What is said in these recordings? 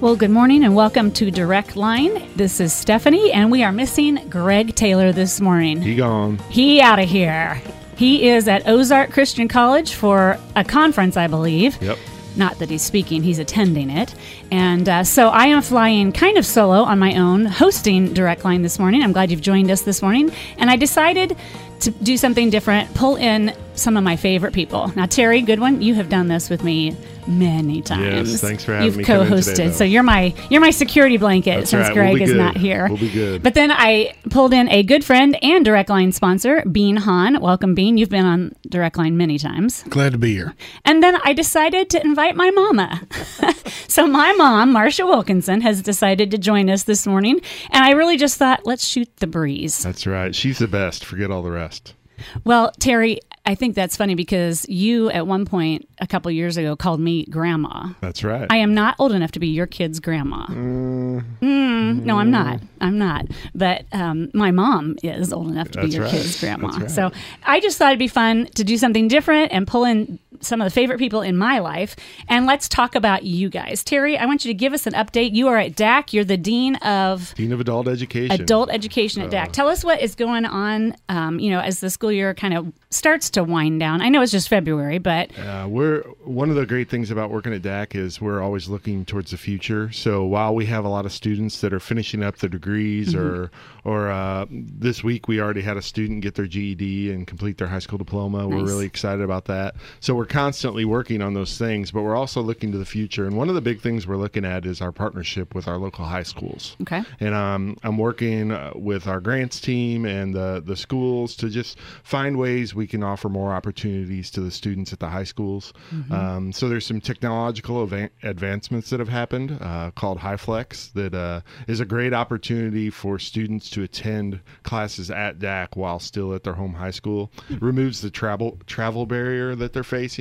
Well, good morning and welcome to Direct Line. This is Stephanie, and we are missing Greg Taylor this morning. He gone. He out of here. He is at Ozark Christian College for a conference, I believe. Yep. Not that he's speaking, he's attending it. And uh, so I am flying kind of solo on my own, hosting Direct Line this morning. I'm glad you've joined us this morning. And I decided to do something different, pull in some of my favorite people. Now, Terry Goodwin, you have done this with me many times. Yes, thanks for having me. You've me come in co-hosted, today, so you're my you're my security blanket That's since right, we'll Greg is good. not here. We'll be good. But then I pulled in a good friend and Direct Line sponsor, Bean Hohn. Welcome, Bean. You've been on Direct Line many times. Glad to be here. And then I decided to invite my mama. so my mom, Marsha Wilkinson, has decided to join us this morning. And I really just thought, let's shoot the breeze. That's right. She's the best. Forget all the rest. Well, Terry, I think that's funny because you at one point a couple years ago called me grandma. That's right. I am not old enough to be your kid's grandma. Mm, no, I'm not. I'm not. But um, my mom is old enough to be your right. kid's grandma. Right. So I just thought it'd be fun to do something different and pull in some of the favorite people in my life. And let's talk about you guys. Terry, I want you to give us an update. You are at DAC. You're the dean of Dean of Adult Education. adult education at Uh. DAC. Tell us what is going on. Um, you know, as the school year kind of starts to wind down. I know it's just February, but Uh, we're one of the great things about working at DAC is we're always looking towards the future. So while we have a lot of students that are finishing up their degrees, or or uh, this week we already had a student get their GED and complete their high school diploma. We're really excited about that. So we're constantly working on those things, but we're also looking to the future. And one of the big things we're looking at is our partnership with our local high schools. okay. and um, I'm working uh, with our grants team and the the schools to just find ways we can offer more opportunities to the students at the high schools. Um, so there's some technological ava- advancements that have happened uh, called HyFlex that uh, is a great opportunity for students to attend classes at DAC while still at their home high school. Removes the travel travel barrier that they're facing,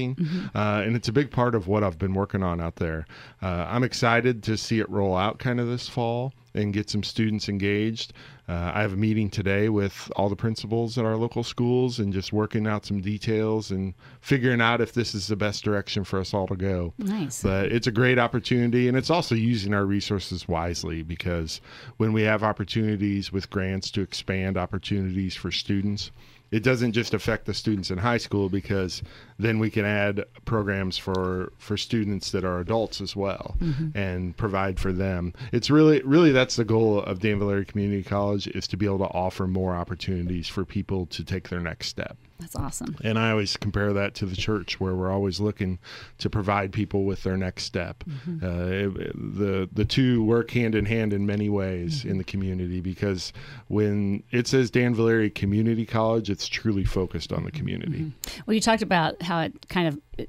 uh, and it's a big part of what I've been working on out there. Uh, I'm excited to see it roll out kind of this fall and get some students engaged. Uh, I have a meeting today with all the principals at our local schools and just working out some details and figuring out if this is the best direction for us all to go. Nice. But it's a great opportunity, and it's also using our resources wisely because when we have opportunities with grants to expand opportunities for students, it doesn't just affect the students in high school because then we can add programs for for students that are adults as well mm-hmm. and provide for them. It's really really that's the goal of Danville Area Community College is to be able to offer more opportunities for people to take their next step. That's awesome. And I always compare that to the church, where we're always looking to provide people with their next step. Mm-hmm. Uh, it- the the two work hand in hand in many ways mm-hmm. in the community because when it says Danville Area Community College, it's truly focused on the community. Well, you talked about how it kind of,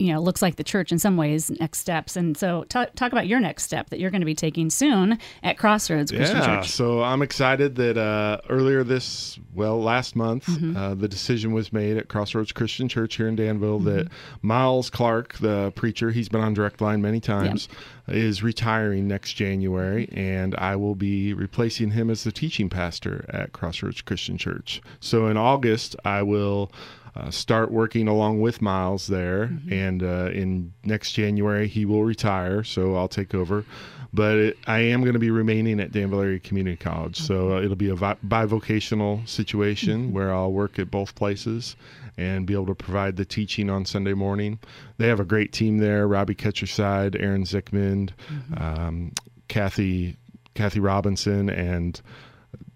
you know, looks like the church in some ways, next steps. And so talk, talk about your next step that you're going to be taking soon at Crossroads Christian Yeah, Church. so I'm excited that uh, earlier this, well, last month, Mm-hmm. uh, the decision was made at Crossroads Christian Church here in Danville that Mm-hmm. Miles Clark, the preacher, he's been on Direct Line many times, is retiring next January, and I will be replacing him as the teaching pastor at Crossroads Christian Church. So in August, I will. Uh, start working along with Miles there, and uh, in next January he will retire, so I'll take over. But it, I am going to be remaining at Danville Area Community College. So uh, it'll be a vi- bivocational situation where I'll work at both places and be able to provide the teaching on Sunday morning. They have a great team there: Robbie Ketcherside, Aaron Zickmund, um, Kathy Kathy Robinson, and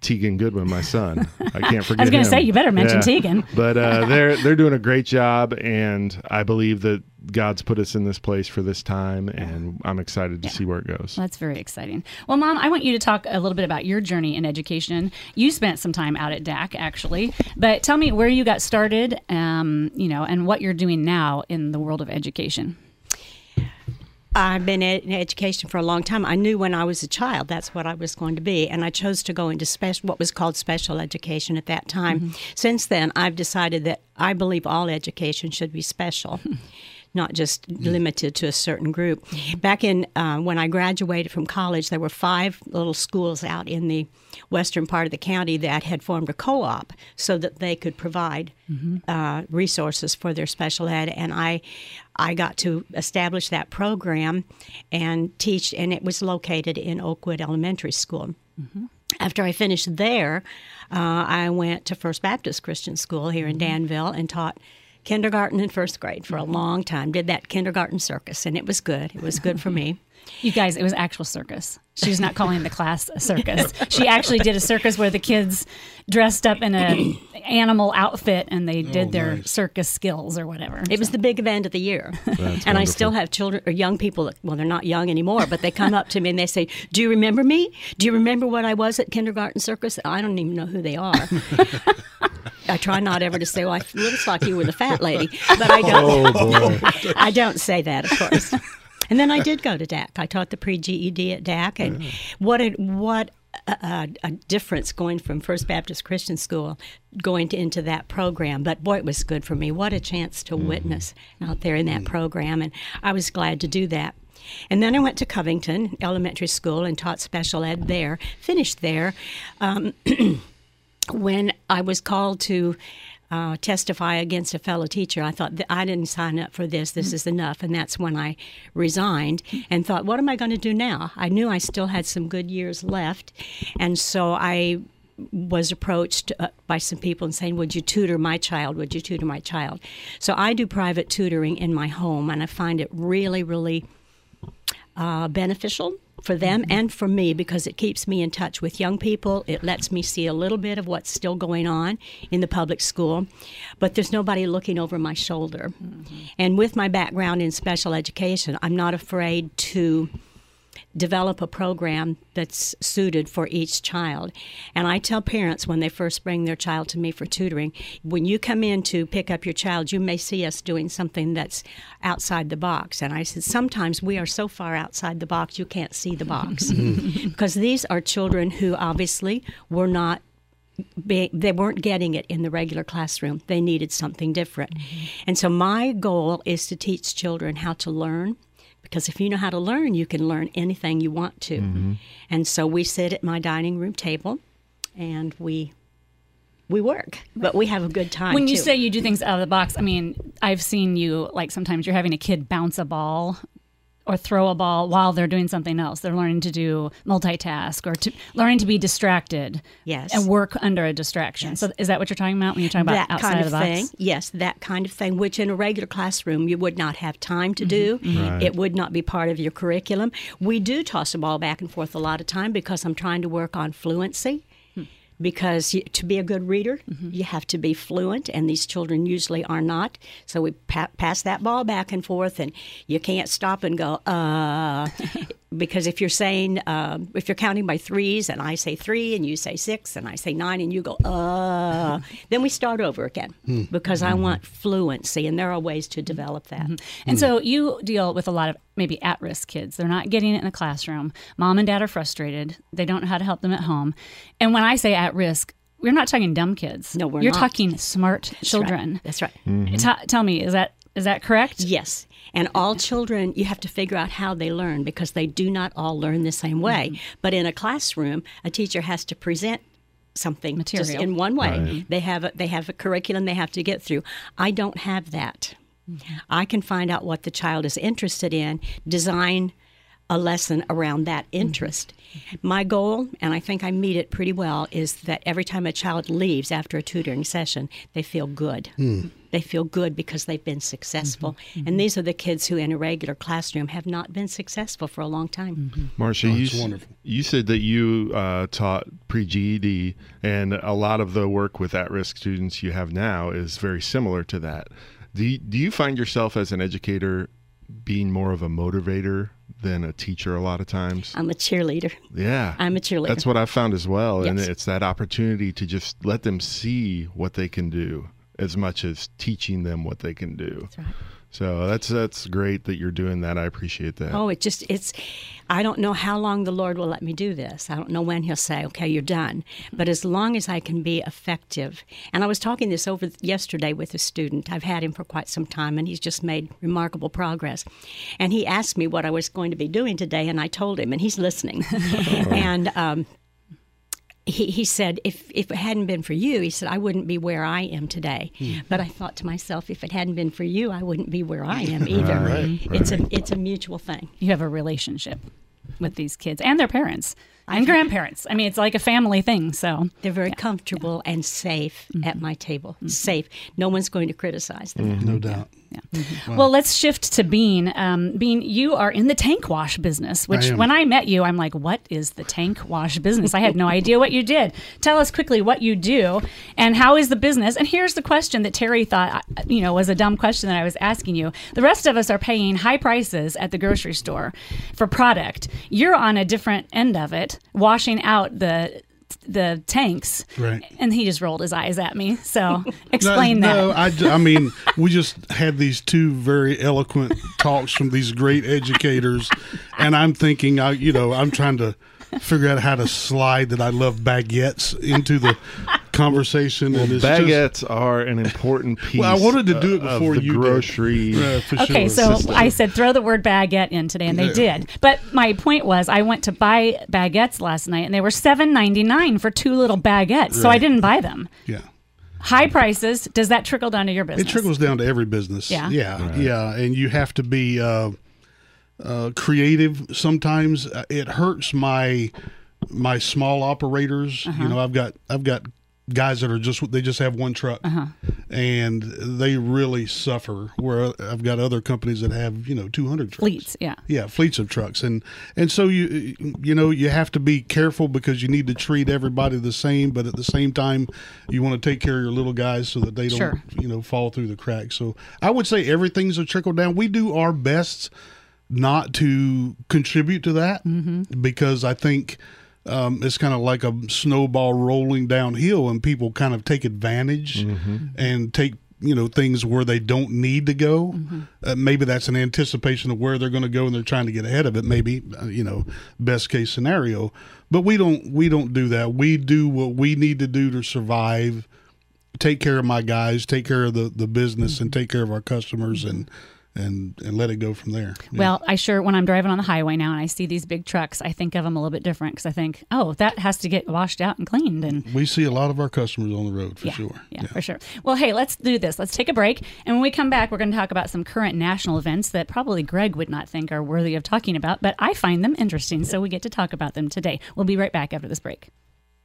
Tegan Goodwin, my son. I can't forget. I was going to say, you better mention Yeah. Tegan. But uh, they're they're doing a great job, and I believe that God's put us in this place for this time, and I'm excited to see where it goes. That's very exciting. Well, Mom, I want you to talk a little bit about your journey in education. You spent some time out at DAC, actually, but tell me where you got started, um, you know, and what you're doing now in the world of education. I've been in education for a long time. I knew when I was a child that's what I was going to be, and I chose to go into special, what was called special education at that time. Mm-hmm. Since then, I've decided that I believe all education should be special. not just limited to a certain group. Back in uh, when I graduated from college, there were five little schools out in the western part of the county that had formed a co-op so that they could provide mm-hmm. uh, resources for their special ed, and I. I got to establish that program and teach, and it was located in Oakwood Elementary School. Mm-hmm. After I finished there, uh, I went to First Baptist Christian School here in mm-hmm. Danville and taught kindergarten and first grade for a mm-hmm. long time. Did that kindergarten circus, and it was good. It was good for me. You guys, it was actual circus. She's not calling the class a circus. She actually did a circus where the kids dressed up in an animal outfit and they did oh, their nice. circus skills or whatever. It so. was the big event of the year. and wonderful. I still have children or young people. That, well, they're not young anymore, but they come up to me and they say, "Do you remember me? Do you remember what I was at kindergarten circus?" I don't even know who they are. I try not ever to say, "Well, it looks like you were the fat lady," but I oh, don't. Oh, I don't say that, of course. And then I did go to DAC. I taught the pre GED at DAC, and what a, what a, a, difference going from First Baptist Christian School going to, into that program. But boy, it was good for me. What a chance to mm-hmm. witness out there in that mm-hmm. program, and I was glad to do that. And then I went to Covington Elementary School and taught special ed there. Finished there. Um, when I was called to uh, testify against a fellow teacher, I thought, I didn't sign up for this. This is enough. And that's when I resigned and thought, what am I going to do now? I knew I still had some good years left. And so I was approached uh, by some people and saying, Would you tutor my child? Would you tutor my child? So I do private tutoring in my home, and I find it really, really uh, beneficial for them mm-hmm. and for me because it keeps me in touch with young people. It lets me see a little bit of what's still going on in the public school, but there's nobody looking over my shoulder. Mm-hmm. And with my background in special education, I'm not afraid to develop a program that's suited for each child. And I tell parents when they first bring their child to me for tutoring, when you come in to pick up your child, you may see us doing something that's outside the box. And I said, sometimes we are so far outside the box you can't see the box. because these are children who obviously were not they weren't getting it in the regular classroom. They needed something different. Mm-hmm. And so my goal is to teach children how to learn because if you know how to learn, you can learn anything you want to. Mm-hmm. And so we sit at my dining room table and we we work, but we have a good time. When you too. say you do things out of the box, I mean, I've seen you like sometimes you're having a kid bounce a ball or throw a ball while they're doing something else. They're learning to do multitask or to learning to be distracted. Yes. And work under a distraction. Yes. So is that what you're talking about when you're talking about that outside kind of, the thing? box? Yes, that kind of thing, which in a regular classroom you would not have time to mm-hmm. do. Mm-hmm. Right. It would not be part of your curriculum. We do toss a ball back and forth a lot of time because I'm trying to work on fluency because you, to be a good reader, mm-hmm. you have to be fluent, and these children usually are not. So we pa- pass that ball back and forth, and you can't stop and go, uh, because if you're saying, uh, if you're counting by threes, and I say three, and you say six, and I say nine, and you go, uh, then we start over again hmm. because I hmm. want fluency, and there are ways to develop that. Mm-hmm. And so you deal with a lot of maybe at risk kids. They're not getting it in the classroom. Mom and dad are frustrated. They don't know how to help them at home. And when I say at risk, we're not talking dumb kids. No, we're You're not. talking smart That's children. Right. That's right. Mm-hmm. T- tell me, is that is that correct? Yes. And all children, you have to figure out how they learn because they do not all learn the same way. Mm-hmm. But in a classroom, a teacher has to present something Material. just in one way. Right. They have a, they have a curriculum they have to get through. I don't have that. Mm-hmm. I can find out what the child is interested in, design a lesson around that mm-hmm. interest. Mm-hmm. My goal, and I think I meet it pretty well, is that every time a child leaves after a tutoring session, they feel good. Mm. They feel good because they've been successful. Mm-hmm. And these are the kids who, in a regular classroom, have not been successful for a long time. Mm-hmm. Marsha, oh, you, you said that you uh, taught pre GED, and a lot of the work with at risk students you have now is very similar to that. Do you, do you find yourself as an educator being more of a motivator than a teacher a lot of times? I'm a cheerleader. Yeah. I'm a cheerleader. That's what I've found as well. Yes. And it's that opportunity to just let them see what they can do as much as teaching them what they can do. That's right. So that's that's great that you're doing that. I appreciate that. Oh, it just it's I don't know how long the Lord will let me do this. I don't know when he'll say, "Okay, you're done." But as long as I can be effective. And I was talking this over yesterday with a student. I've had him for quite some time and he's just made remarkable progress. And he asked me what I was going to be doing today and I told him and he's listening. and um, he, he said, if, if it hadn't been for you, he said, I wouldn't be where I am today. Mm-hmm. But I thought to myself, if it hadn't been for you, I wouldn't be where I am either. right, It's, a, it's a mutual thing. You have a relationship with these kids and their parents and grandparents. I mean, it's like a family thing. So they're very yeah. comfortable yeah. and safe mm-hmm. at my table. Mm-hmm. Safe. No one's going to criticize them. Mm-hmm. No doubt. Yeah. Mm-hmm. Wow. Well, let's shift to Bean. Um, Bean, you are in the tank wash business, which I when I met you, I'm like, what is the tank wash business? I had no idea what you did. Tell us quickly what you do and how is the business? And here's the question that Terry thought, uh, you know, was a dumb question that I was asking you. The rest of us are paying high prices at the grocery store for product. You're on a different end of it, washing out the the tanks. Right. And he just rolled his eyes at me. So explain no, that. No, I, I mean, we just had these two very eloquent talks from these great educators. And I'm thinking, I, you know, I'm trying to figure out how to slide that I love baguettes into the conversation. Well, baguettes just, are an important piece. Well, I wanted to do it before the you grocery. okay, so system. I said throw the word baguette in today, and they yeah. did. But my point was, I went to buy baguettes last night, and they were seven ninety nine for two little baguettes. Right. So I didn't buy them. Yeah high prices does that trickle down to your business it trickles down to every business yeah yeah right. yeah and you have to be uh, uh, creative sometimes uh, it hurts my my small operators uh-huh. you know i've got i've got guys that are just they just have one truck uh-huh. and they really suffer where i've got other companies that have you know 200 trucks fleets yeah yeah fleets of trucks and and so you you know you have to be careful because you need to treat everybody the same but at the same time you want to take care of your little guys so that they don't sure. you know fall through the cracks so i would say everything's a trickle down we do our best not to contribute to that mm-hmm. because i think um, it's kind of like a snowball rolling downhill, and people kind of take advantage mm-hmm. and take you know things where they don't need to go. Mm-hmm. Uh, maybe that's an anticipation of where they're going to go, and they're trying to get ahead of it. Maybe uh, you know best case scenario, but we don't we don't do that. We do what we need to do to survive. Take care of my guys, take care of the, the business, mm-hmm. and take care of our customers, and and and let it go from there. Well, I sure when I'm driving on the highway now and I see these big trucks, I think of them a little bit different because I think, oh, that has to get washed out and cleaned. And we see a lot of our customers on the road for yeah, sure. Yeah, yeah, for sure. Well, hey, let's do this. Let's take a break, and when we come back, we're going to talk about some current national events that probably Greg would not think are worthy of talking about, but I find them interesting, so we get to talk about them today. We'll be right back after this break.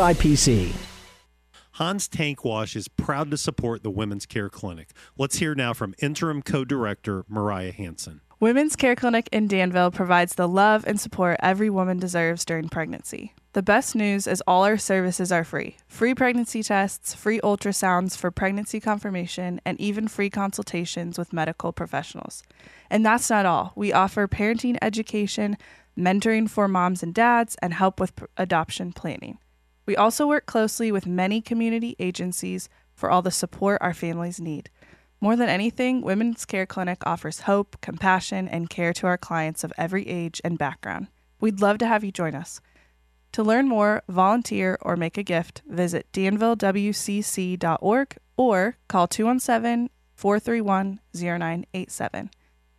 SIPC. Hans Tank Wash is proud to support the Women's Care Clinic. Let's hear now from interim co director Mariah Hanson. Women's Care Clinic in Danville provides the love and support every woman deserves during pregnancy. The best news is all our services are free free pregnancy tests, free ultrasounds for pregnancy confirmation, and even free consultations with medical professionals. And that's not all. We offer parenting education, mentoring for moms and dads, and help with adoption planning. We also work closely with many community agencies for all the support our families need. More than anything, Women's Care Clinic offers hope, compassion, and care to our clients of every age and background. We'd love to have you join us. To learn more, volunteer, or make a gift, visit danvillewcc.org or call 217 431 0987.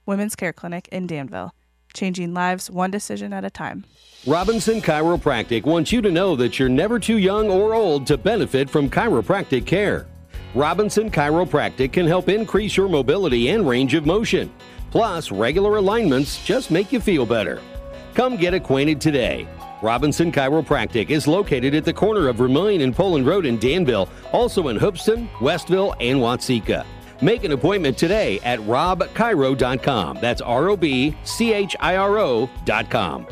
Women's Care Clinic in Danville changing lives one decision at a time. Robinson Chiropractic wants you to know that you're never too young or old to benefit from chiropractic care. Robinson Chiropractic can help increase your mobility and range of motion. Plus, regular alignments just make you feel better. Come get acquainted today. Robinson Chiropractic is located at the corner of Vermilion and Poland Road in Danville, also in Hoopeston, Westville, and Watseka. Make an appointment today at robchiro.com. That's R O B C H I R O.com.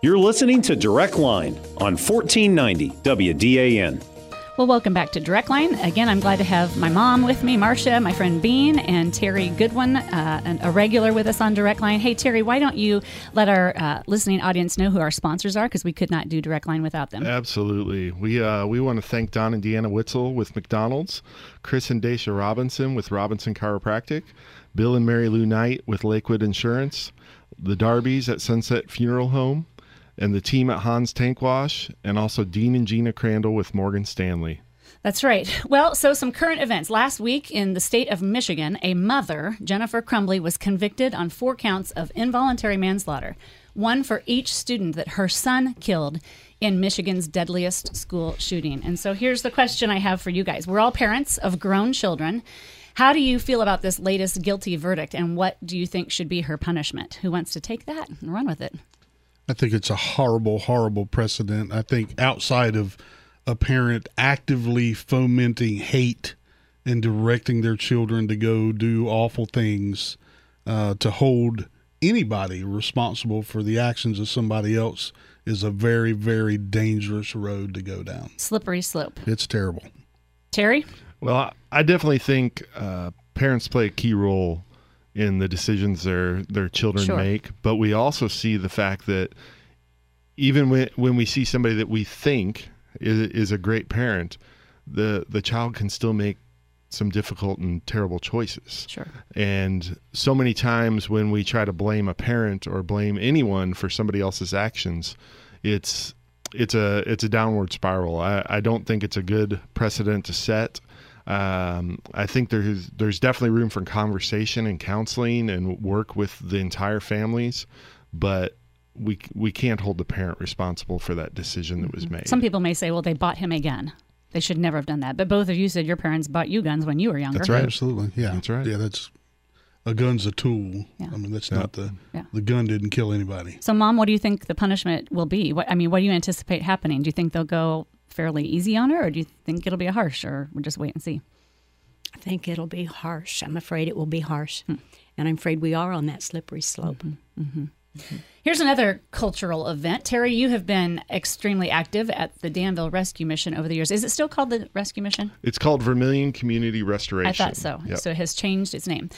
You're listening to Direct Line on 1490 WDAN. Well, welcome back to Direct Line. Again, I'm glad to have my mom with me, Marsha, my friend Bean, and Terry Goodwin, uh, a regular with us on Direct Line. Hey, Terry, why don't you let our uh, listening audience know who our sponsors are? Because we could not do Direct Line without them. Absolutely. We uh, we want to thank Don and Deanna Witzel with McDonald's, Chris and Dacia Robinson with Robinson Chiropractic, Bill and Mary Lou Knight with Lakewood Insurance, the Darbys at Sunset Funeral Home, and the team at Hans Tank Wash, and also Dean and Gina Crandall with Morgan Stanley. That's right. Well, so some current events. Last week in the state of Michigan, a mother, Jennifer Crumbley, was convicted on four counts of involuntary manslaughter, one for each student that her son killed in Michigan's deadliest school shooting. And so here's the question I have for you guys. We're all parents of grown children. How do you feel about this latest guilty verdict, and what do you think should be her punishment? Who wants to take that and run with it? I think it's a horrible, horrible precedent. I think outside of a parent actively fomenting hate and directing their children to go do awful things, uh, to hold anybody responsible for the actions of somebody else is a very, very dangerous road to go down. Slippery slope. It's terrible. Terry? Well, I definitely think uh, parents play a key role in the decisions their their children sure. make. But we also see the fact that even when when we see somebody that we think is, is a great parent, the the child can still make some difficult and terrible choices. Sure. And so many times when we try to blame a parent or blame anyone for somebody else's actions, it's it's a it's a downward spiral. I, I don't think it's a good precedent to set. Um, I think there's there's definitely room for conversation and counseling and work with the entire families, but we we can't hold the parent responsible for that decision that was made. Some people may say, well, they bought him a gun. They should never have done that. But both of you said your parents bought you guns when you were younger. That's right. Absolutely. Yeah. That's right. Yeah. That's a gun's a tool. Yeah. I mean, that's not the yeah. the gun didn't kill anybody. So, mom, what do you think the punishment will be? What I mean, what do you anticipate happening? Do you think they'll go fairly easy on her, or do you think it'll be a harsh, or we'll just wait and see? I think it'll be harsh. I'm afraid it will be harsh, hmm. and I'm afraid we are on that slippery slope. Mm-hmm. Mm-hmm. Mm-hmm. Here's another cultural event. Terry, you have been extremely active at the Danville Rescue Mission over the years. Is it still called the Rescue Mission? It's called Vermilion Community Restoration. I thought so. Yep. So it has changed its name.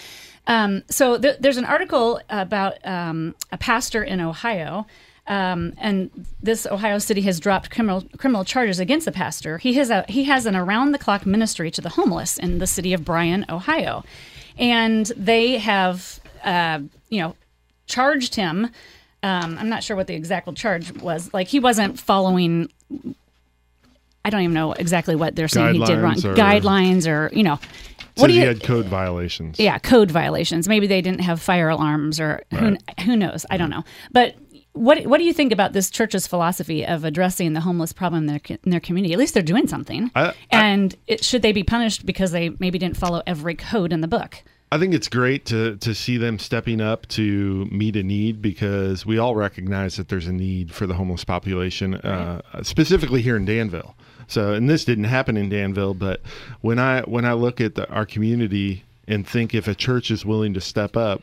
Um, so th- there's an article about um, a pastor in Ohio um, and this Ohio City has dropped criminal criminal charges against the pastor. He has a he has an around the clock ministry to the homeless in the city of Bryan, Ohio, and they have uh, you know charged him. Um, I'm not sure what the exact charge was. Like he wasn't following. I don't even know exactly what they're saying Guidelines he did wrong. Or, Guidelines or you know. What do you, he had code violations. Yeah, code violations. Maybe they didn't have fire alarms or right. who, who knows. I don't know. But what what do you think about this church's philosophy of addressing the homeless problem in their in their community? At least they're doing something. I, I, and it, should they be punished because they maybe didn't follow every code in the book? I think it's great to to see them stepping up to meet a need because we all recognize that there's a need for the homeless population, uh, specifically here in Danville. So, and this didn't happen in Danville, but when I when I look at the, our community and think if a church is willing to step up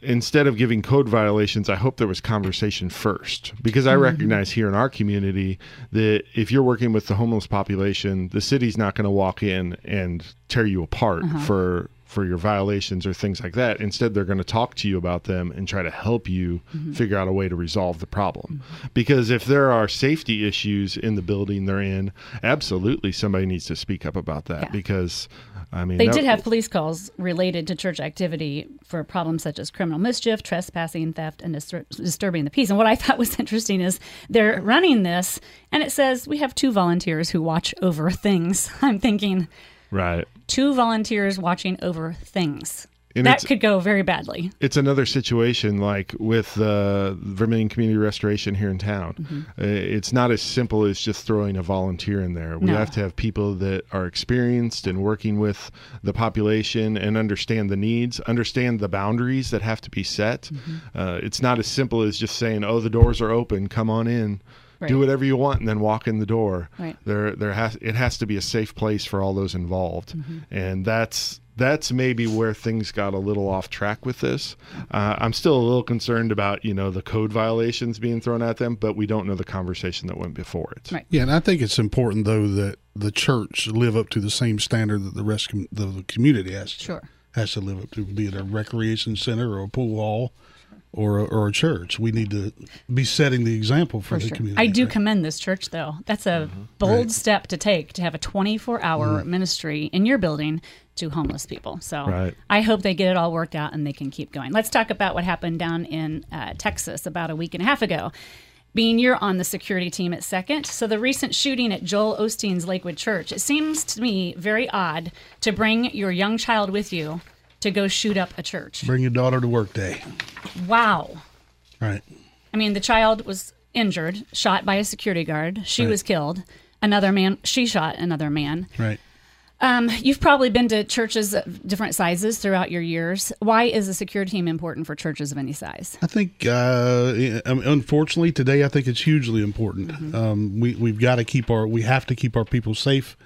instead of giving code violations, I hope there was conversation first because I mm-hmm. recognize here in our community that if you're working with the homeless population, the city's not going to walk in and tear you apart uh-huh. for for your violations or things like that. Instead, they're going to talk to you about them and try to help you mm-hmm. figure out a way to resolve the problem. Mm-hmm. Because if there are safety issues in the building they're in, absolutely somebody needs to speak up about that yeah. because I mean, they did have police calls related to church activity for problems such as criminal mischief, trespassing, theft, and distur- disturbing the peace. And what I thought was interesting is they're running this, and it says we have two volunteers who watch over things. I'm thinking, right, two volunteers watching over things. And that could go very badly. It's another situation like with the uh, Vermilion Community Restoration here in town. Mm-hmm. Uh, it's not as simple as just throwing a volunteer in there. We no. have to have people that are experienced and working with the population and understand the needs, understand the boundaries that have to be set. Mm-hmm. Uh, it's not as simple as just saying, "Oh, the doors are open, come on in." Right. do whatever you want and then walk in the door. Right. There there has it has to be a safe place for all those involved. Mm-hmm. And that's that's maybe where things got a little off track with this. Uh, I'm still a little concerned about you know the code violations being thrown at them, but we don't know the conversation that went before it. Right. Yeah, and I think it's important though that the church live up to the same standard that the rest of the community has. To, sure. Has to live up to, be it a recreation center or a pool hall or a, or a church. We need to be setting the example for, for the sure. community. I do right? commend this church, though. That's a mm-hmm. bold right. step to take to have a 24 hour mm-hmm. ministry in your building to homeless people. So right. I hope they get it all worked out and they can keep going. Let's talk about what happened down in uh, Texas about a week and a half ago. Bean you're on the security team at Second, so the recent shooting at Joel Osteen's Lakewood Church, it seems to me very odd to bring your young child with you to go shoot up a church. Bring your daughter to work day. Wow. Right. I mean, the child was injured, shot by a security guard. She right. was killed. Another man, she shot another man. Right. Um, you've probably been to churches of different sizes throughout your years. Why is a security team important for churches of any size? I think, uh, unfortunately, today I think it's hugely important. Mm-hmm. Um, we we've got to keep our we have to keep our people safe.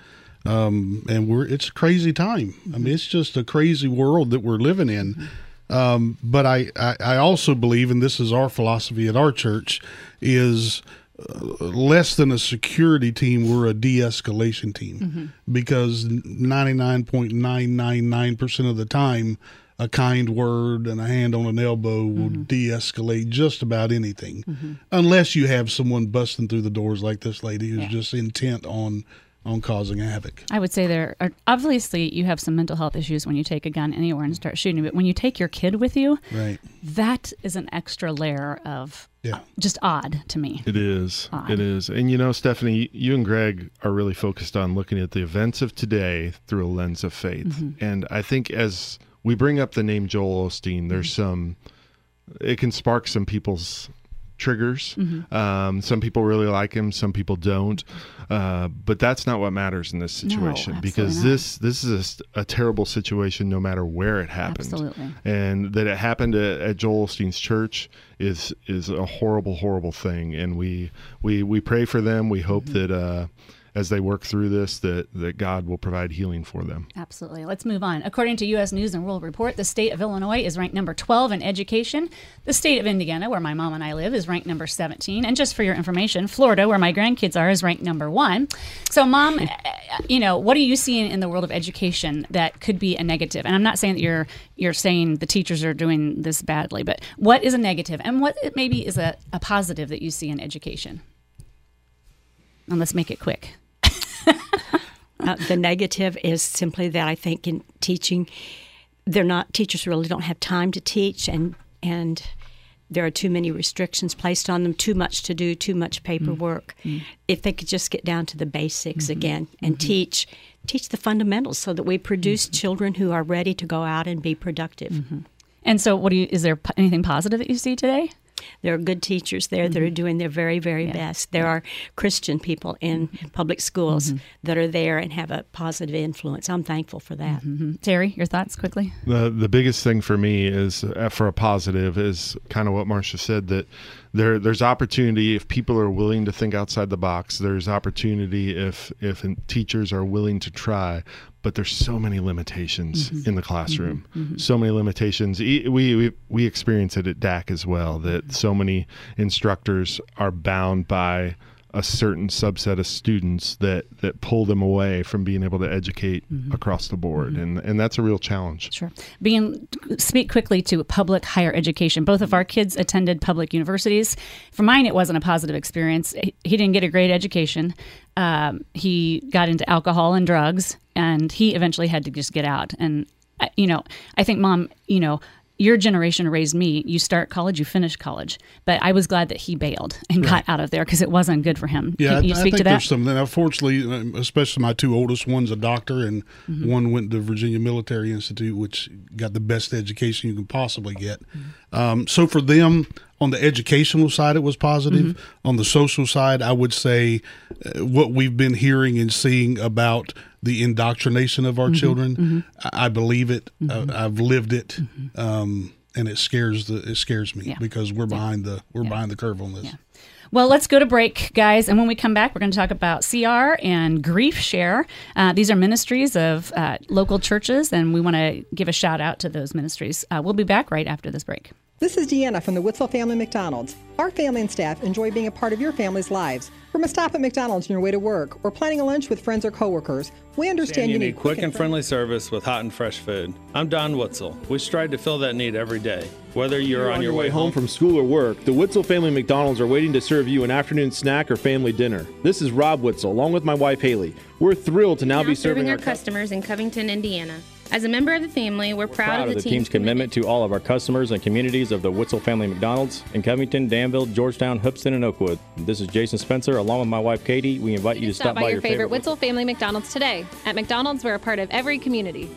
Um, and we're it's a crazy time. I mean, it's just a crazy world that we're living in. Um, but I, I, I also believe, and this is our philosophy at our church, is uh, less than a security team, we're a de-escalation team mm-hmm. because ninety nine point nine nine nine percent of the time, a kind word and a hand on an elbow will mm-hmm. de-escalate just about anything, mm-hmm. unless you have someone busting through the doors like this lady who's yeah. just intent on on causing havoc. I would say there are obviously you have some mental health issues when you take a gun anywhere and start shooting, but when you take your kid with you, right, that is an extra layer of yeah. just odd to me. It is. Odd. It is. And you know, Stephanie, you and Greg are really focused on looking at the events of today through a lens of faith. Mm-hmm. And I think as we bring up the name Joel Osteen, there's mm-hmm. some it can spark some people's triggers. Mm-hmm. Um, some people really like him, some people don't. Uh, but that's not what matters in this situation no, because not. this this is a, a, terrible situation no matter where it happened. Absolutely. And that it happened at, at Joel Osteen's church is is a horrible, horrible thing. And we we we pray for them. We hope mm-hmm. that. Uh, as they work through this that, that God will provide healing for them. Absolutely. Let's move on. According to U.S. News and World Report, the state of Illinois is ranked number 12 in education. The state of Indiana, where my mom and I live, is ranked number 17. And just for your information, Florida, where my grandkids are, is ranked number one. So, mom, eh, you know, what are you seeing in the world of education that could be a negative? And I'm not saying that you're you're saying the teachers are doing this badly, but what is a negative and what maybe is a, a positive that you see in education? And let's make it quick. Uh, the negative is simply that I think in teaching, they're not teachers really don't have time to teach, and and there are too many restrictions placed on them, too much to do, too much paperwork. Mm-hmm. If they could just get down to the basics mm-hmm. again and mm-hmm. teach teach the fundamentals, so that we produce mm-hmm. children who are ready to go out and be productive. Mm-hmm. And so, what do you? Is there anything positive that you see today? There are good teachers there mm-hmm. that are mm-hmm. doing their very, very yeah. best. There yeah. are Christian people in mm-hmm. public schools mm-hmm. that are there and have a positive influence. I'm thankful for that. Mm-hmm. Terry, your thoughts quickly? The the biggest thing for me is uh, for a positive is kind of what Marsha said that there there's opportunity if people are willing to think outside the box. There's opportunity if if teachers are willing to try. But there's so many limitations mm-hmm. in the classroom. Mm-hmm. mm-hmm. So many limitations. We, we we experience it at DAC as well. That mm-hmm. so many instructors are bound by a certain subset of students that that pull them away from being able to educate mm-hmm. across the board. Mm-hmm. and and that's a real challenge. Sure. Bean speak quickly to public higher education. Both of our kids attended public universities. For mine it wasn't a positive experience. He, he didn't get a great education. Um, he got into alcohol and drugs and he eventually had to just get out. And you know i think mom you know your generation raised me. You start college, you finish college. But I was glad that he bailed and right. got out of there because it wasn't good for him. Yeah, Can you I, speak I think to that? there's some. Unfortunately, um, especially my two oldest, one's a doctor and mm-hmm. one went to Virginia Military Institute, which got the best education you can possibly get. Mm-hmm. Um, so for them, on the educational side, it was positive. Mm-hmm. On the social side, I would say uh, what we've been hearing and seeing about the indoctrination of our mm-hmm, children. Mm-hmm. I, I, believe it. Mm-hmm. I, have lived it, mm-hmm. um, and it scares the it scares me yeah. because we're behind yeah. the we're yeah. behind the curve on this. Well, let's go to break, guys. And when we come back, we're going to talk about CR and Grief Share. Uh, these are ministries of uh, local churches, and we want to give a shout out to those ministries. Uh, we'll be back right after this break. This is Deanna from the Witzel Family McDonald's. Our family and staff enjoy being a part of your family's lives. From a stop at McDonald's on your way to work or planning a lunch with friends or coworkers, we understand you, need, need quick and friendly service with hot and fresh food. I'm Don Witzel. We strive to fill that need every day. Whether you're, you're on, on, your way home from school or work, the Witzel family McDonald's are waiting to serve you an afternoon snack or family dinner. This is Rob Witzel, along with my wife Haley. We're thrilled to now, now be serving, serving our, customers in Covington, Indiana. As a member of the family, we're, we're proud, proud, of the, team's, team's commitment to all of our customers and communities of the Witzel family McDonald's in Covington, Danville, Georgetown, Hoopeston, and Oakwood. This is Jason Spencer, along with my wife Katie. We invite you to stop, stop by, by your favorite, favorite Witzel family McDonald's today. At McDonald's, we're a part of every community.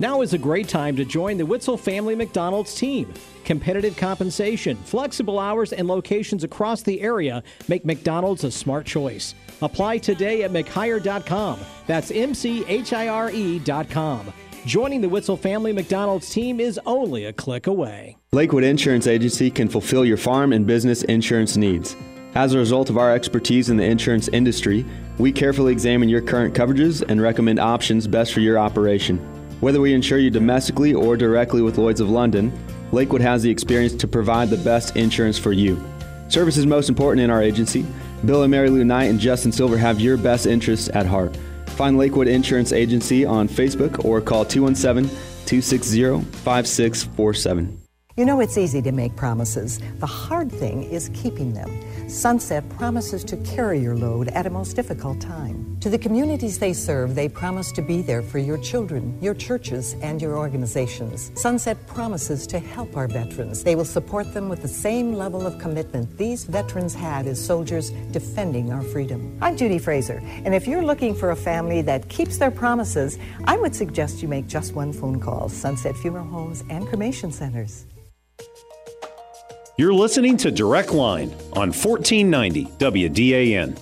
Now is a great time to join the Witzel Family McDonald's team. Competitive compensation, flexible hours, and locations across the area make McDonald's a smart choice. Apply today at McHire.com. That's M C H I R E.com. Joining the Witzel Family McDonald's team is only a click away. Lakewood Insurance Agency can fulfill your farm and business insurance needs. As a result of our expertise in the insurance industry, we carefully examine your current coverages and recommend options best for your operation. Whether we insure you domestically or directly with Lloyds of London, Lakewood has the experience to provide the best insurance for you. Service is most important in our agency. Bill and Mary Lou Knight and Justin Silver have your best interests at heart. Find Lakewood Insurance Agency on Facebook or call 217 260 5647. You know, it's easy to make promises. The hard thing is keeping them. Sunset promises to carry your load at a most difficult time. To the communities they serve, they promise to be there for your children, your churches, and your organizations. Sunset promises to help our veterans. They will support them with the same level of commitment these veterans had as soldiers defending our freedom. I'm Judy Fraser, and if you're looking for a family that keeps their promises, I would suggest you make just one phone call Sunset Funeral Homes and Cremation Centers. You're listening to Direct Line on 1490 WDAN.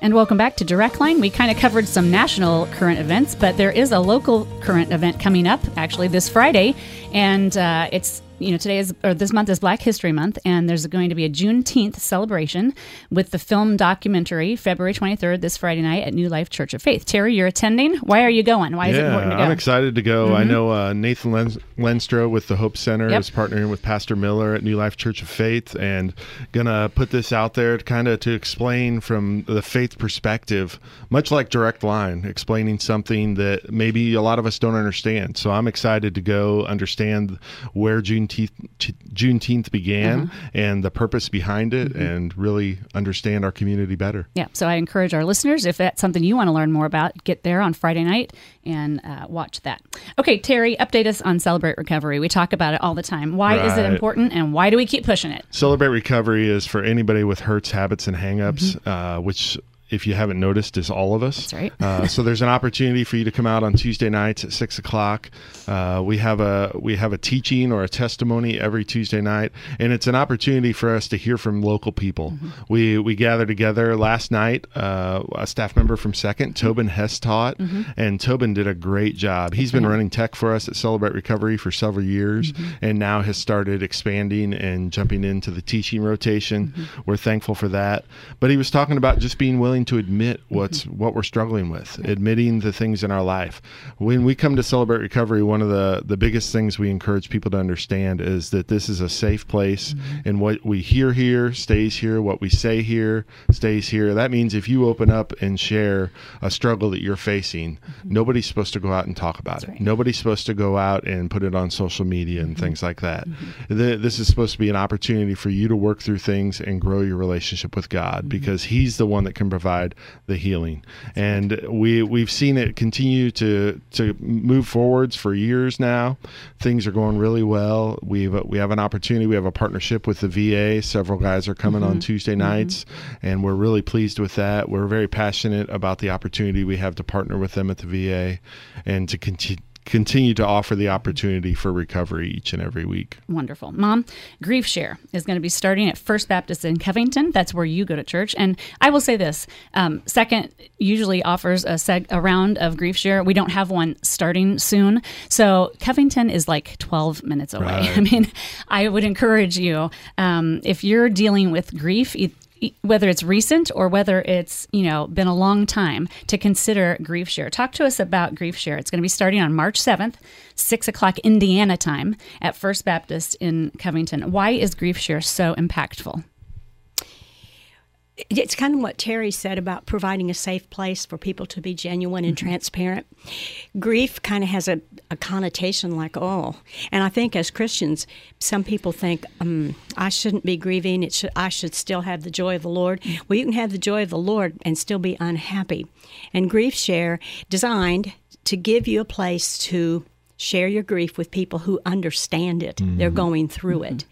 And welcome back to Direct Line. We kind of covered some national current events, but there is a local current event coming up actually this Friday, and uh, it's you know, today is or this month is Black History Month, and there's going to be a Juneteenth celebration with the film documentary February 23rd this Friday night at New Life Church of Faith. Terry, you're attending. Why are you going? Why yeah, is it important to go? I'm excited to go. Mm-hmm. I know uh, Nathan Len- Lenstra with the Hope Center yep. is partnering with Pastor Miller at New Life Church of Faith, and gonna put this out there to kind of to explain from the faith perspective, much like Direct Line, explaining something that maybe a lot of us don't understand. So I'm excited to go understand where Juneteenth Juneteenth began uh-huh. and the purpose behind it, mm-hmm. and really understand our community better. Yeah. So I encourage our listeners, if that's something you want to learn more about, get there on Friday night and uh, watch that. Okay, Terry, update us on Celebrate Recovery. We talk about it all the time. Why right. is it important, and why do we keep pushing it? Celebrate Recovery is for anybody with hurts, habits, and hangups, mm-hmm. uh, which if you haven't noticed, is all of us. That's right. uh, so there's an opportunity for you to come out on Tuesday nights at six o'clock. Uh, we have a we have a teaching or a testimony every Tuesday night, and it's an opportunity for us to hear from local people. Mm-hmm. We we gather together last night. Uh, a staff member from Second. Tobin Hess taught, mm-hmm. and Tobin did a great job. He's been running tech for us at Celebrate Recovery for several years, mm-hmm. and now has started expanding and jumping into the teaching rotation. Mm-hmm. We're thankful for that. But he was talking about just being willing to admit what's mm-hmm. what we're struggling with, admitting the things in our life. When we come to Celebrate Recovery, one of the the biggest things we encourage people to understand is that this is a safe place, mm-hmm. and what we hear here stays here. What we say here stays here. That means if you open up and share a struggle that you're facing, mm-hmm. nobody's supposed to go out and talk about That's it. Right. Nobody's supposed to go out and put it on social media and mm-hmm. things like that. Mm-hmm. The, this is supposed to be an opportunity for you to work through things and grow your relationship with God mm-hmm. because He's the one that can provide the healing. And we we've seen it continue to to move forwards for years now. Things are going really well. We've we have an opportunity. We have a partnership with the VA. Several guys are coming mm-hmm. on Tuesday mm-hmm. nights, mm-hmm. and we're really pleased with that. We're very passionate about the opportunity we have to partner with them at the VA and to continue continue to offer the opportunity for recovery each and every week. Wonderful. Mom, Grief Share is going to be starting at First Baptist in Covington. That's where you go to church. And I will say this um, Second usually offers a, seg- a round of Grief Share. We don't have one starting soon. So Covington is like 12 minutes away. Right. I mean, I would encourage you um, if you're dealing with grief, whether it's recent or whether it's you know been a long time to consider grief share. Talk to us about grief share. It's going to be starting on march 7th 6 o'clock indiana time at first baptist in covington. Why is grief share so impactful it's kind of what Terry said about providing a safe place for people to be genuine and mm-hmm. transparent. Grief kind of has a, a, connotation like, oh, and I think as Christians, some people think, um, I shouldn't be grieving. It should, I should still have the joy of the Lord. Mm-hmm. Well, you can have the joy of the Lord and still be unhappy. And Grief Share, designed to give you a place to share your grief with people who understand it. Mm-hmm. They're going through mm-hmm. it.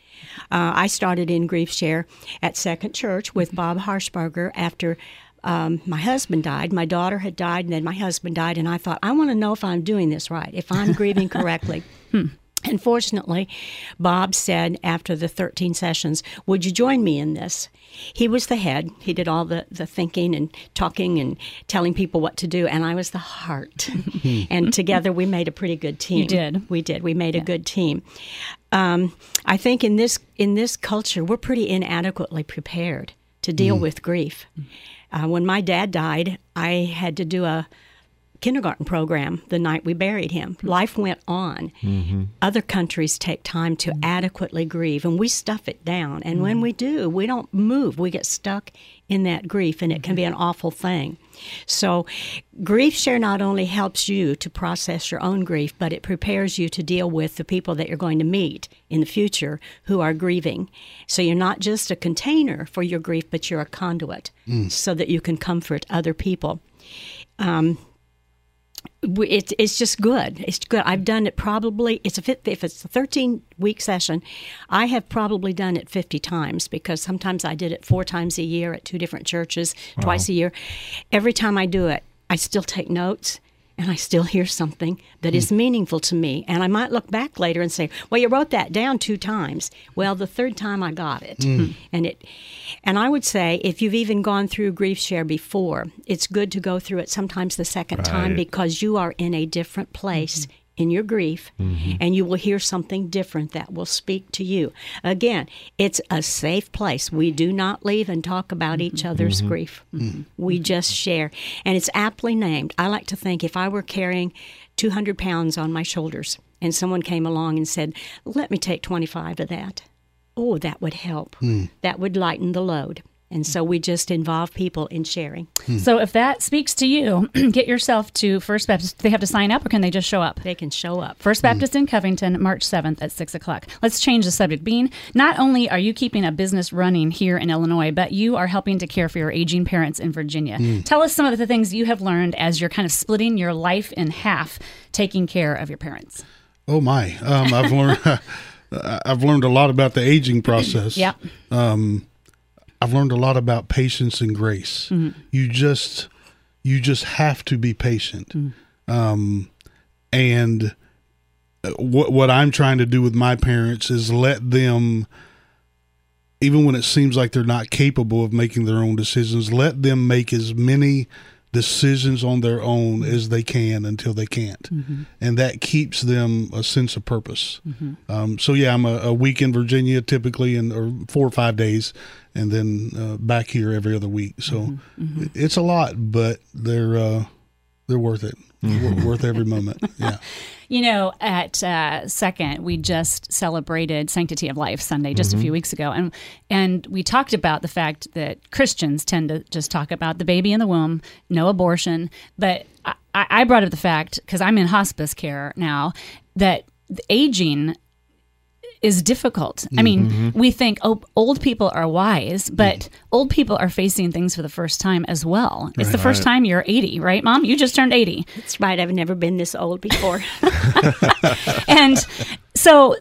Uh, I started in Grief Share at Second Church with Bob Harshberger after um, my husband died. My daughter had died, and then my husband died. And I thought, I want to know if I'm doing this right, if I'm grieving correctly. Hmm. And fortunately, Bob said after the 13 sessions, Would you join me in this? He was the head. He did all the, the thinking and talking and telling people what to do, and I was the heart. and together we made a pretty good team. You did. We did. We made yeah. a good team. Um, I think in this in this culture, we're pretty inadequately prepared to deal mm. with grief. Uh, when my dad died, I had to do a kindergarten program the night we buried him. Life went on. Mm-hmm. Other countries take time to adequately grieve, and we stuff it down. And mm-hmm. when we do, we don't move. We get stuck in that grief, and it can be an awful thing. So, Grief Share not only helps you to process your own grief, but it prepares you to deal with the people that you're going to meet in the future who are grieving. So, you're not just a container for your grief, but you're a conduit mm. so that you can comfort other people. Um, it, it's just good. It's good. I've done it probably. It's a if it's a 13 week session, I have probably done it 50 times because sometimes I did it four times a year at two different churches, wow. twice a year. Every time I do it, I still take notes and I still hear something that mm. meaningful to me. And I might look back later and say, "Well, you wrote that down two times." Well, the third time I got it, mm. and it, and I would say if you've even gone through grief share before, it's good to go through it sometimes the second right. time because you are in a different place. Mm-hmm in your grief, mm-hmm. and you will hear something different that will speak to you. Again, it's a safe place. We do not leave and talk about each mm-hmm. other's mm-hmm. grief. Mm-hmm. We just share. And it's aptly named. I like to think if I were carrying 200 pounds on my shoulders and someone came along and said, Let me take 25 of that. Oh, that would help. Mm. That would lighten the load. And so we just involve people in sharing. Hmm. So if that speaks to you, get yourself to First Baptist. Do they have to sign up or can they just show up? They can show up. First hmm. Baptist hmm. in Covington, March 7th at 6 o'clock. Let's change the subject. Bean, not only are you keeping a business running here in Illinois, but you are helping to care for your aging parents in Virginia. Hmm. Tell us some of the things you have learned as you're kind of splitting your life in half, taking care of your parents. Oh, my. Um, I've learned. I've learned a lot about the aging process. yep. Um, I've learned a lot about patience and grace. Mm-hmm. You just you just have to be patient. Mm-hmm. Um, and uh, what what I'm trying to do with my parents is let them even when it seems like they're not capable of making their own decisions, let them make as many decisions on their own as they can until they can't, mm-hmm. and that keeps them a sense of purpose. Mm-hmm. Um, so yeah, I'm a, a, week in Virginia typically, and or four or five days, and then uh, back here every other week. So mm-hmm. mm-hmm. it's a lot, but they're uh, they're worth it. Mm-hmm. worth every moment. Yeah. You know, at uh, Second, we just celebrated Sanctity of Life Sunday just mm-hmm. a few weeks ago, and and we talked about the fact that Christians tend to just talk about the baby in the womb, no abortion. But I, I brought up the fact because I'm in hospice care now that aging is difficult. I mean, mm-hmm. we think oh, old people are wise, but mm. old people are facing things for the first time as well. It's right. the first time you're 80, right, Mom? You just turned 80. That's right. I've never been this old before. and so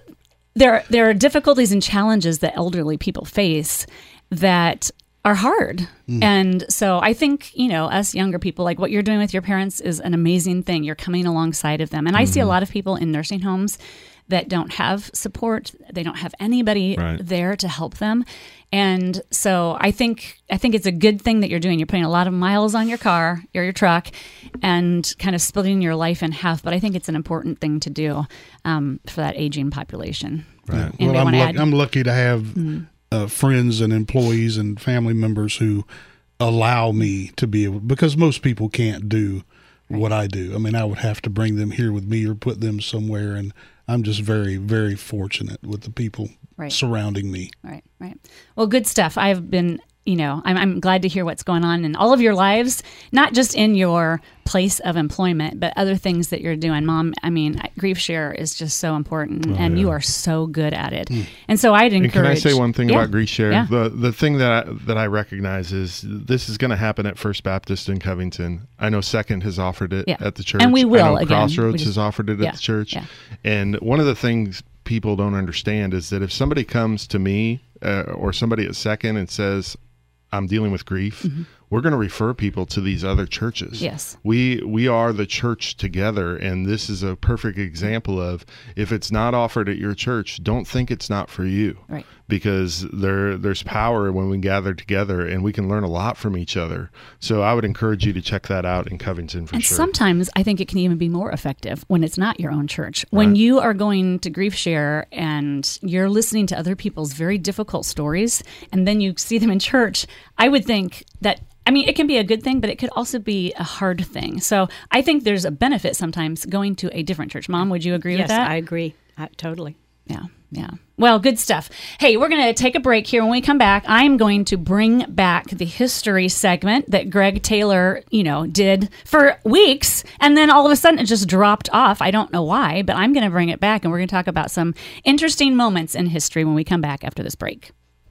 there there are difficulties and challenges that elderly people face that are hard. Mm. And so I think, you know, us younger people, like what you're doing with your parents is an amazing thing. You're coming alongside of them. And mm-hmm. I see a mm-hmm. lot of people in nursing homes that don't have support. They don't have anybody right. there to help them. And so I think I think it's a good thing that you're doing. You're putting a lot of miles on your car or your truck, and kind of splitting your life in half. But I think it's an important thing to do um, for that aging population. Right. Well, I'm, luck- I'm, lucky to have mm-hmm. uh, friends and employees and family members who allow me to be able because most people can't do right. what I do. I mean, I would have to bring them here with me or put them somewhere, and I'm just very, very fortunate with the people right. surrounding me. Right, right. Well, good stuff. I've been you know, I'm, I'm glad to hear what's going on in all of your lives, not just in your place of employment, but other things that you're doing. Mom, I mean, grief share is just so important, oh, and yeah. you are so good at it. Mm. And so I'd encourage. And can I say one thing yeah. about grief share? Yeah. The the thing that I, that I recognize is this is going to happen at First Baptist in Covington. I know Second has offered it at the church, and we will. again. Crossroads just, has offered it at the church, and one of the things people don't understand is that if somebody comes to me uh, or somebody at Second and says I'm dealing with grief, mm-hmm. we're going to refer people to these other churches. Yes. We we are the church together and this is a perfect example of if it's not offered at your church, don't think it's not for you. Right because there there's power when we gather together and we can learn a lot from each other. So I would encourage you to check that out in Covington for and sure. Sometimes I think it can even be more effective when it's not your own church. When right. you are going to grief share and you're listening to other people's very difficult stories and then you see them in church, I would think that I mean, it can be a good thing, but it could also be a hard thing. So I think there's a benefit sometimes going to a different church. Mom, would you agree yes, with that? Yes, I agree. I, totally. Yeah, yeah. Well, good stuff. Hey, we're going to take a break here. When we come back, I'm going to bring back the history segment that Greg Taylor, you know, did for weeks. And then all of a sudden it just dropped off. I don't know why, but I'm going to bring it back and we're going to talk about some interesting moments in history when we come back after this break.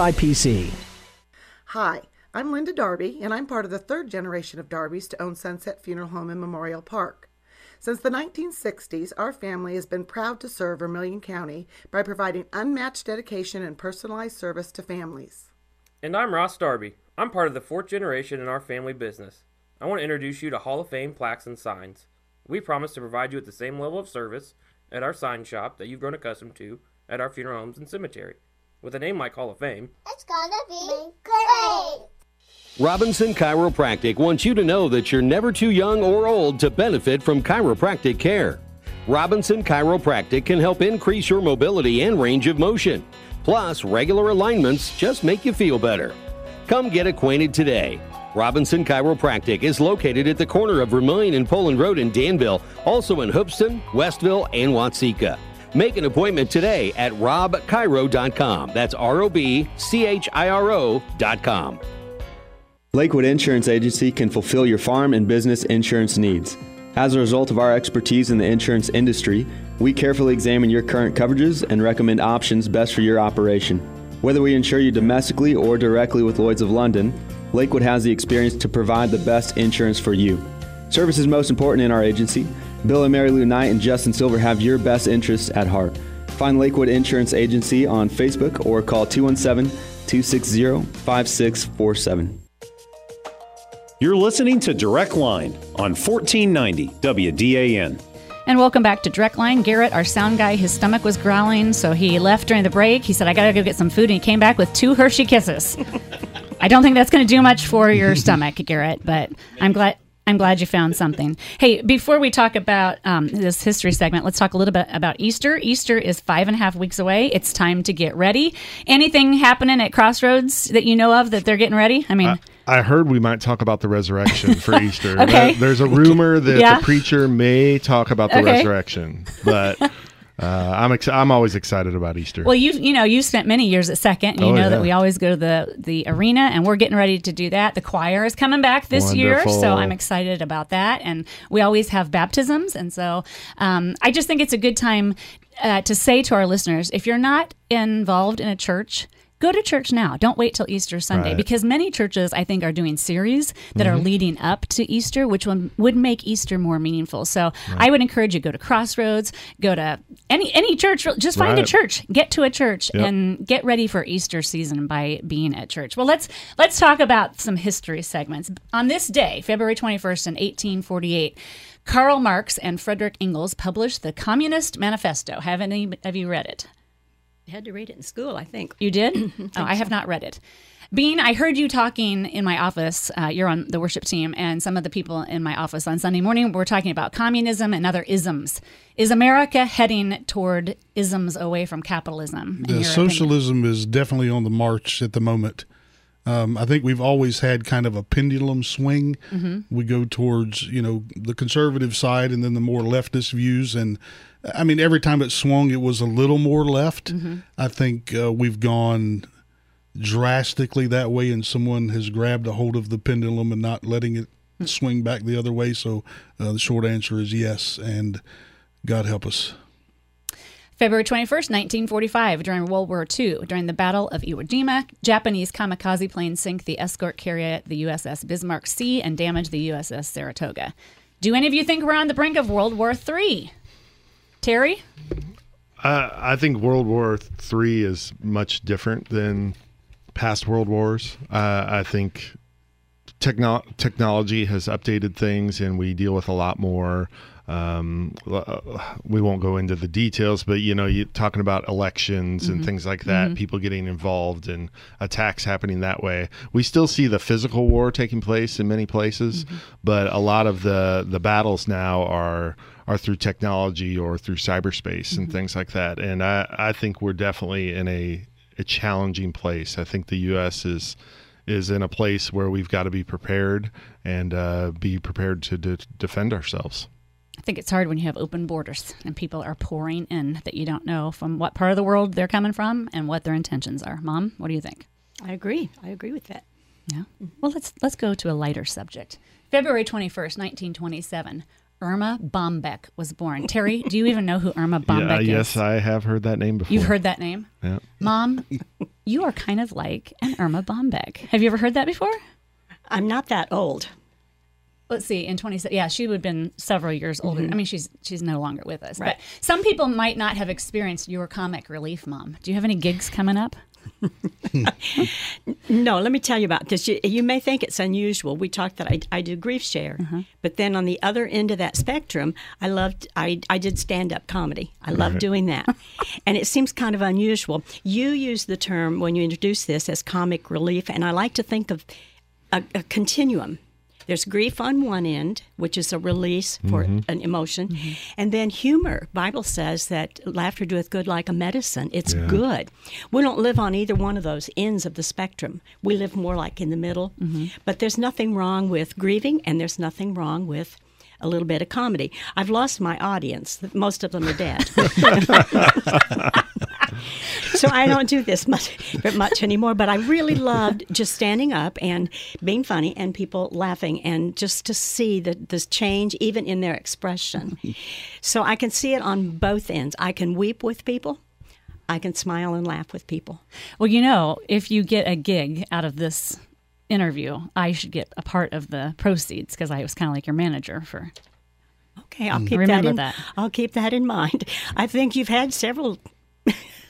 SIPC. Hi, I'm Linda Darby, and I'm part of the third generation of Darbys to own Sunset Funeral Home in Memorial Park. Since the 1960s, our family has been proud to serve Vermilion County by providing unmatched dedication and personalized service to families. And I'm Ross Darby. I'm part of the fourth generation in our family business. I want to introduce you to Hall of Fame plaques and signs. We promise to provide you with the same level of service at our sign shop that you've grown accustomed to at our funeral homes and cemetery. With a name like Hall of Fame, it's gonna be great! Robinson Chiropractic wants you to know that you're never too young or old to benefit from chiropractic care. Robinson Chiropractic can help increase your mobility and range of motion. Plus, regular alignments just make you feel better. Come get acquainted today. Robinson Chiropractic is located at the corner of Vermilion and Poland Road in Danville, also in Hoopeston, Westville, and Watseka. Make an appointment today at robchiro.com. That's R O B C H I R O.com. Lakewood Insurance Agency can fulfill your farm and business insurance needs. As a result of our expertise in the insurance industry, we carefully examine your current coverages and recommend options best for your operation. Whether we insure you domestically or directly with Lloyds of London, Lakewood has the experience to provide the best insurance for you. Service is most important in our agency. Bill and Mary Lou Knight and Justin Silver have your best interests at heart. Find Lakewood Insurance Agency on Facebook or call 217 260 5647. You're listening to Direct Line on 1490 WDAN. And welcome back to Direct Line. Garrett, our sound guy, his stomach was growling, so he left during the break. He said, I gotta go get some food, and he came back with two Hershey kisses. I don't think that's gonna do much for your stomach, Garrett, but I'm glad I'm glad you found something. Hey, before we talk about um, this history segment, let's talk a little bit about Easter. Easter is five and a half weeks away. It's time to get ready. Anything happening at Crossroads that you know of that they're getting ready? I mean, uh, I heard we might talk about the resurrection for Easter. okay. There's a rumor that yeah. the preacher may talk about the okay. resurrection, but Uh, I'm ex- I'm always excited about Easter. Well, you you know you spent many years at Second, and you Oh, know yeah. that we always go to the the arena, and we're getting ready to do that. The choir is coming back this year, so I'm excited about that. And we always have baptisms, and so um, I just think it's a good time uh, to say to our listeners, if you're not involved in a church. Go to church now. Don't wait till Easter Sunday Right. because many churches, I think, are doing series that are Mhm. leading up to Easter, which would, would make Easter more meaningful. So I would encourage you go to Crossroads, go to any any church. Just find a church, get to a church, Yep. and get ready for Easter season by being at church. Well, let's let's talk about some history segments. On this day, February twenty first, in eighteen forty eight. Karl Marx and Frederick Engels published the Communist Manifesto. Have any of you read it? I had to read it in school, I think. You did? oh, I have not read it. Bean, I heard you talking in my office. Uh, you're on the worship team, and some of the people in my office on Sunday morning were talking about communism and other isms. Is America heading toward isms away from capitalism? The your socialism is definitely on the march at the moment. Um, I think we've always had kind of a pendulum swing. Mhm. We go towards you know the conservative side, and then the more leftist views. And I mean, every time it swung, it was a little more left. Mhm. I think uh, we've gone drastically that way, and someone has grabbed a hold of the pendulum and not letting it swing back the other way. So uh, the short answer is yes, and God help us. February 21st, 1945, during World War II, during the Battle of Iwo Jima, Japanese kamikaze planes sink the escort carrier, the USS Bismarck Sea, and damage the USS Saratoga. Do any of you think we're on the brink of World War III? Terry? Uh, I think World War III is much different than past world wars. Uh, I think techno- technology has updated things, and we deal with a lot more. Um, uh, we won't go into the details, but you know, you're talking about elections and Mhm. things like that, Mhm. people getting involved and attacks happening that way. We still see the physical war taking place in many places, but a lot of the the battles now are are through technology or through cyberspace and things like that. And I, I think we're definitely in a, a challenging place. I think the U.S. is is in a place where we've got to be prepared and uh, be prepared to de- defend ourselves. I think it's hard when you have open borders and people are pouring in that you don't know from what part of the world they're coming from and what their intentions are. Mom, what do you think? I agree. I agree with that. Yeah. Well, let's let's go to a lighter subject. February 21st, 1927, Erma Bombeck was born. Terry, do you even know who Erma Bombeck yeah, is? yes, I have heard that name before. You've heard that name? Yeah. Mom, you are kind of like an Erma Bombeck. Have you ever heard that before? I'm not that old. Let's see. In 20, yeah, she would have been several years older. Mhm. I mean, she's she's no longer with us. Right. But some people might not have experienced your comic relief, Mom. Do you have any gigs coming up? No, let me tell you about this. You, you may think it's unusual. We talked that I, I do grief share, Mm-hmm. but then on the other end of that spectrum, I loved I, I did stand up comedy. I love Right. doing that, and it seems kind of unusual. You use the term when you introduce this as comic relief, and I like to think of a, a continuum. There's grief on one end, which is a release for Mhm. an emotion, and then humor. Bible says that laughter doeth good like a medicine. It's Yeah. good. We don't live on either one of those ends of the spectrum. We live more like in the middle. But there's nothing wrong with grieving, and there's nothing wrong with a little bit of comedy. I've lost my audience. Most of them are dead. so I don't do this much much anymore. But I really loved just standing up and being funny and people laughing and just to see the this change even in their expression. So I can see it on both ends. I can weep with people. I can smile and laugh with people. Well, you know, if you get a gig out of this interview, I should get a part of the proceeds because I was kind of like your manager for. Okay, I'll keep Remember that in, that. I'll keep that in mind. I think you've had several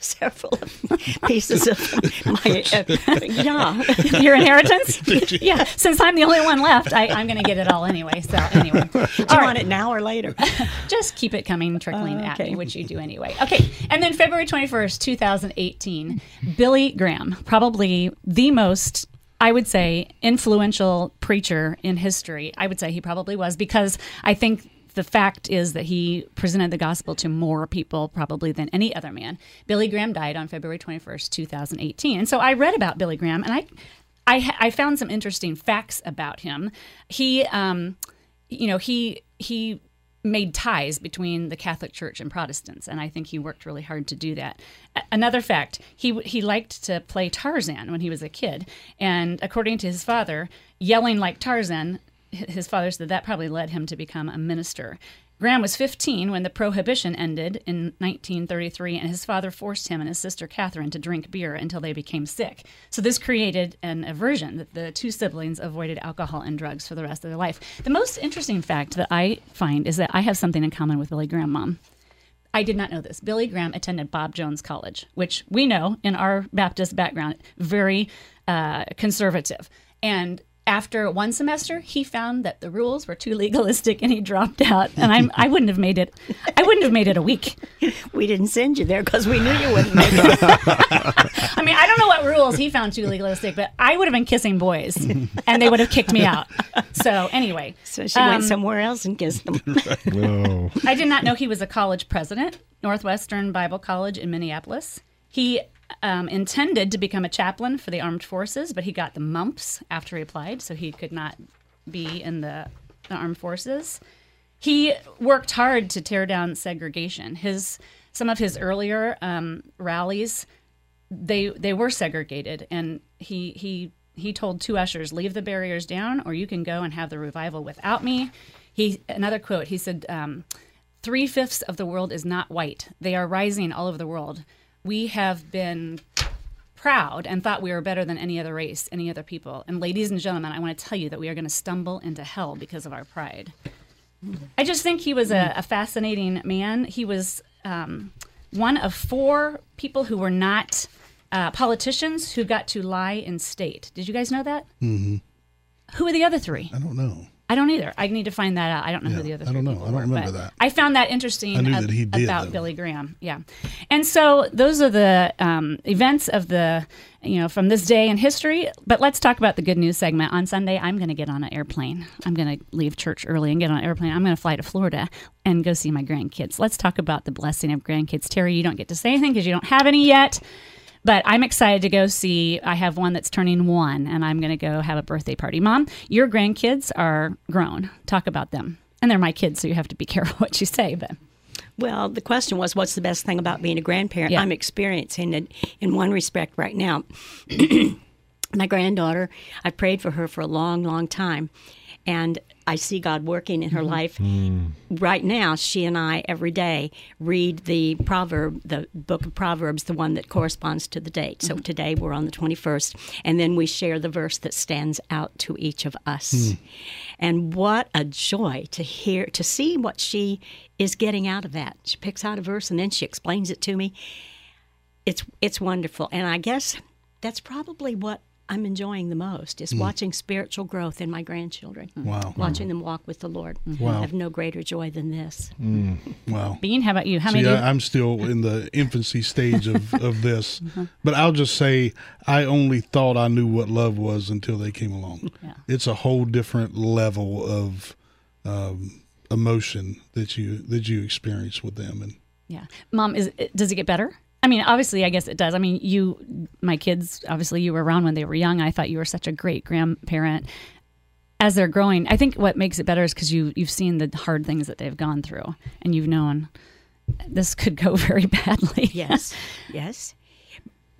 several pieces of my uh, yeah Your inheritance? yeah. Since I'm the only one left, I, I'm going to get it all anyway. So anyway, Do you want it now or later? Just keep it coming, trickling Oh, at me, which you do anyway. Okay. And then February 21st, 2018, Billy Graham, probably the most. I would say influential preacher in history. I would say he probably was because I think the fact is that he presented the gospel to more people probably than any other man. Billy Graham died on February 21st, 2018. And so I read about Billy Graham and I I, I found some interesting facts about him. He um you know, he he made ties between the Catholic Church and Protestants, and I think he worked really hard to do that. A- another fact: he he liked to play Tarzan when he was a kid, and according to his father, yelling like Tarzan, his father said that probably led him to become a minister. Graham was 15 when the prohibition ended in 1933, and his father forced him and his sister Catherine to drink beer until they became sick. So, this created an aversion that the two siblings avoided alcohol and drugs for the rest of their life. The most interesting fact that I find is that I have something in common with Billy Graham, Mom. I did not know this. Billy Graham attended Bob Jones College, which we know in our Baptist background, very uh, conservative. And after one semester, he found that the rules were too legalistic and he dropped out. And I'm, I wouldn't have made it. I wouldn't have made it a week. We didn't send you there because we knew you wouldn't make it. I mean, I don't know what rules he found too legalistic, but I would have been kissing boys and they would have kicked me out. So, anyway. So she um, went somewhere else and kissed them. no. I did not know he was a college president, Northwestern Bible College in Minneapolis. He um, intended to become a chaplain for the armed forces, but he got the mumps after he applied, so he could not be in the, the armed forces. He worked hard to tear down segregation. His some of his earlier um, rallies, they they were segregated, and he he he told two ushers, "Leave the barriers down, or you can go and have the revival without me." He another quote. He said. Um, Three fifths of the world is not white. They are rising all over the world we have been proud and thought we were better than any other race, any other people. And ladies and gentlemen, I want to tell you that we are going to stumble into hell because of our pride. I just think he was a, a fascinating man. He was um, one of four people who were not uh, politicians who got to lie in state. Did you guys know that? Mm-hmm. Who are the other three? I don't know. I don't either. I need to find that out. I don't know Yeah, who the other. Thing. I don't know. I don't remember but that. I found that interesting. I knew ab- that he did, about though. Billy Graham. Yeah, and so those are the um, events of the you know from this day in history. But let's talk about the good news segment. On Sunday, I'm going to get on an airplane. I'm going to leave church early and get on an airplane. I'm going to fly to Florida and go see my grandkids. Let's talk about the blessing of grandkids. Terry, you don't get to say anything because you don't have any yet. But I'm excited to go see. I have one that's turning one, and I'm going to go have a birthday party. Mom, your grandkids are grown. Talk about them. And they're my kids, so you have to be careful what you say. But Well, the question was, what's the best thing about being a grandparent? Yeah. I'm experiencing it in one respect right now. My granddaughter, I prayed for her for a long, long time. And I see God working in her mm-hmm. life. Mm. Right now, she and I every day read the proverb, the book of Proverbs, the one that corresponds to the date. So mm-hmm. today we're on the 21st, and then we share the verse that stands out to each of us. Hmm. And what a joy to hear, to see what she is getting out of that. She picks out a verse and then she explains it to me. It's it's wonderful, and I guess that's probably what I'm enjoying the most is Mm. watching spiritual growth in my grandchildren. Wow. watching them walk with the Lord. Wow. I have no greater joy than this. Mm, wow. Bean, how about you? How See, many? you- I, I'm still in the infancy stage of, of this, Mm-hmm. but I'll just say I only thought I knew what love was until they came along. Yeah. It's a whole different level of um, emotion that you that you experience with them, and Yeah, mom, is does it get better? I mean, obviously, I guess it does. I mean, you, my kids, obviously, you were around when they were young. I thought you were such a great grandparent. As they're growing, I think what makes it better is because you you've seen the hard things that they've gone through, and you've known this could go very badly. yes, yes.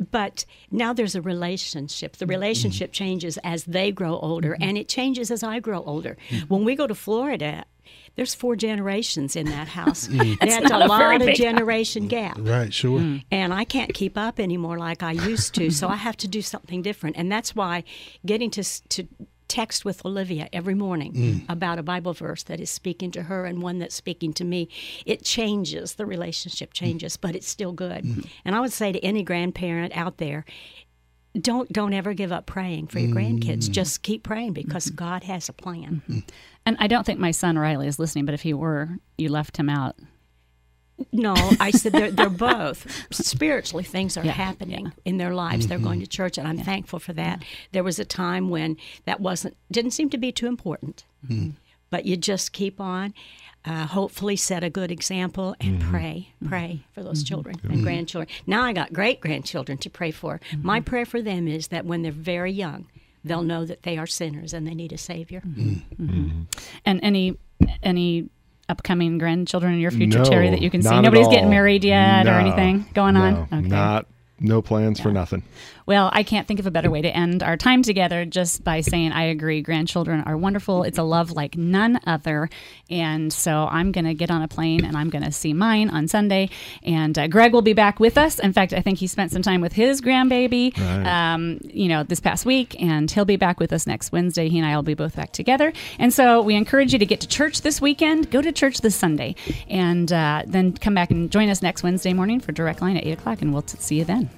But now there's a relationship. The mm-hmm. relationship changes as they grow older, mm-hmm. and it changes as I grow older. Mm-hmm. When we go to Florida, there's four generations in that house. Mm. That's That's, not a a lot of big generation gap. right, sure. And I can't keep up anymore like I used to, so I have to do something different. And that's why getting to to text with Olivia every morning Mm. about a Bible verse that is speaking to her and one that's speaking to me, it changes. The relationship changes, but it's still good. And I would say to any grandparent out there, don't don't ever give up praying for your grandkids. Mm. Just keep praying because mm-hmm. God has a plan. Mm-hmm. And I don't think my son Riley is listening, but if he were, you left him out. No, I said they're, they're both. Spiritually, things are happening in their lives. They're going mm-hmm. to church, and I'm thankful for that. There was a time when that wasn't didn't seem to be too important, but you just keep on. Uh, hopefully, set a good example and pray, pray for those children and grandchildren. Now I got great grandchildren to pray for. My prayer for them is that when they're very young, they'll know that they are sinners and they need a savior. Mm-hmm. And any any upcoming grandchildren in your future, no, Terry, that you can see? Nobody's getting married yet No, or anything going on? Okay. Not no plans for nothing. Well, I can't think of a better way to end our time together just by saying I agree. Grandchildren are wonderful. It's a love like none other. And so I'm going to get on a plane and I'm going to see mine on Sunday. And uh, Greg will be back with us. In fact, I think he spent some time with his grandbaby, Right. um, you know, this past week. And he'll be back with us next Wednesday. He and I will be both back together. And so we encourage you to get to church this weekend. Go to church this Sunday. And uh, then come back and join us next Wednesday morning for Direct Line at 8 o'clock. And we'll t- see you then.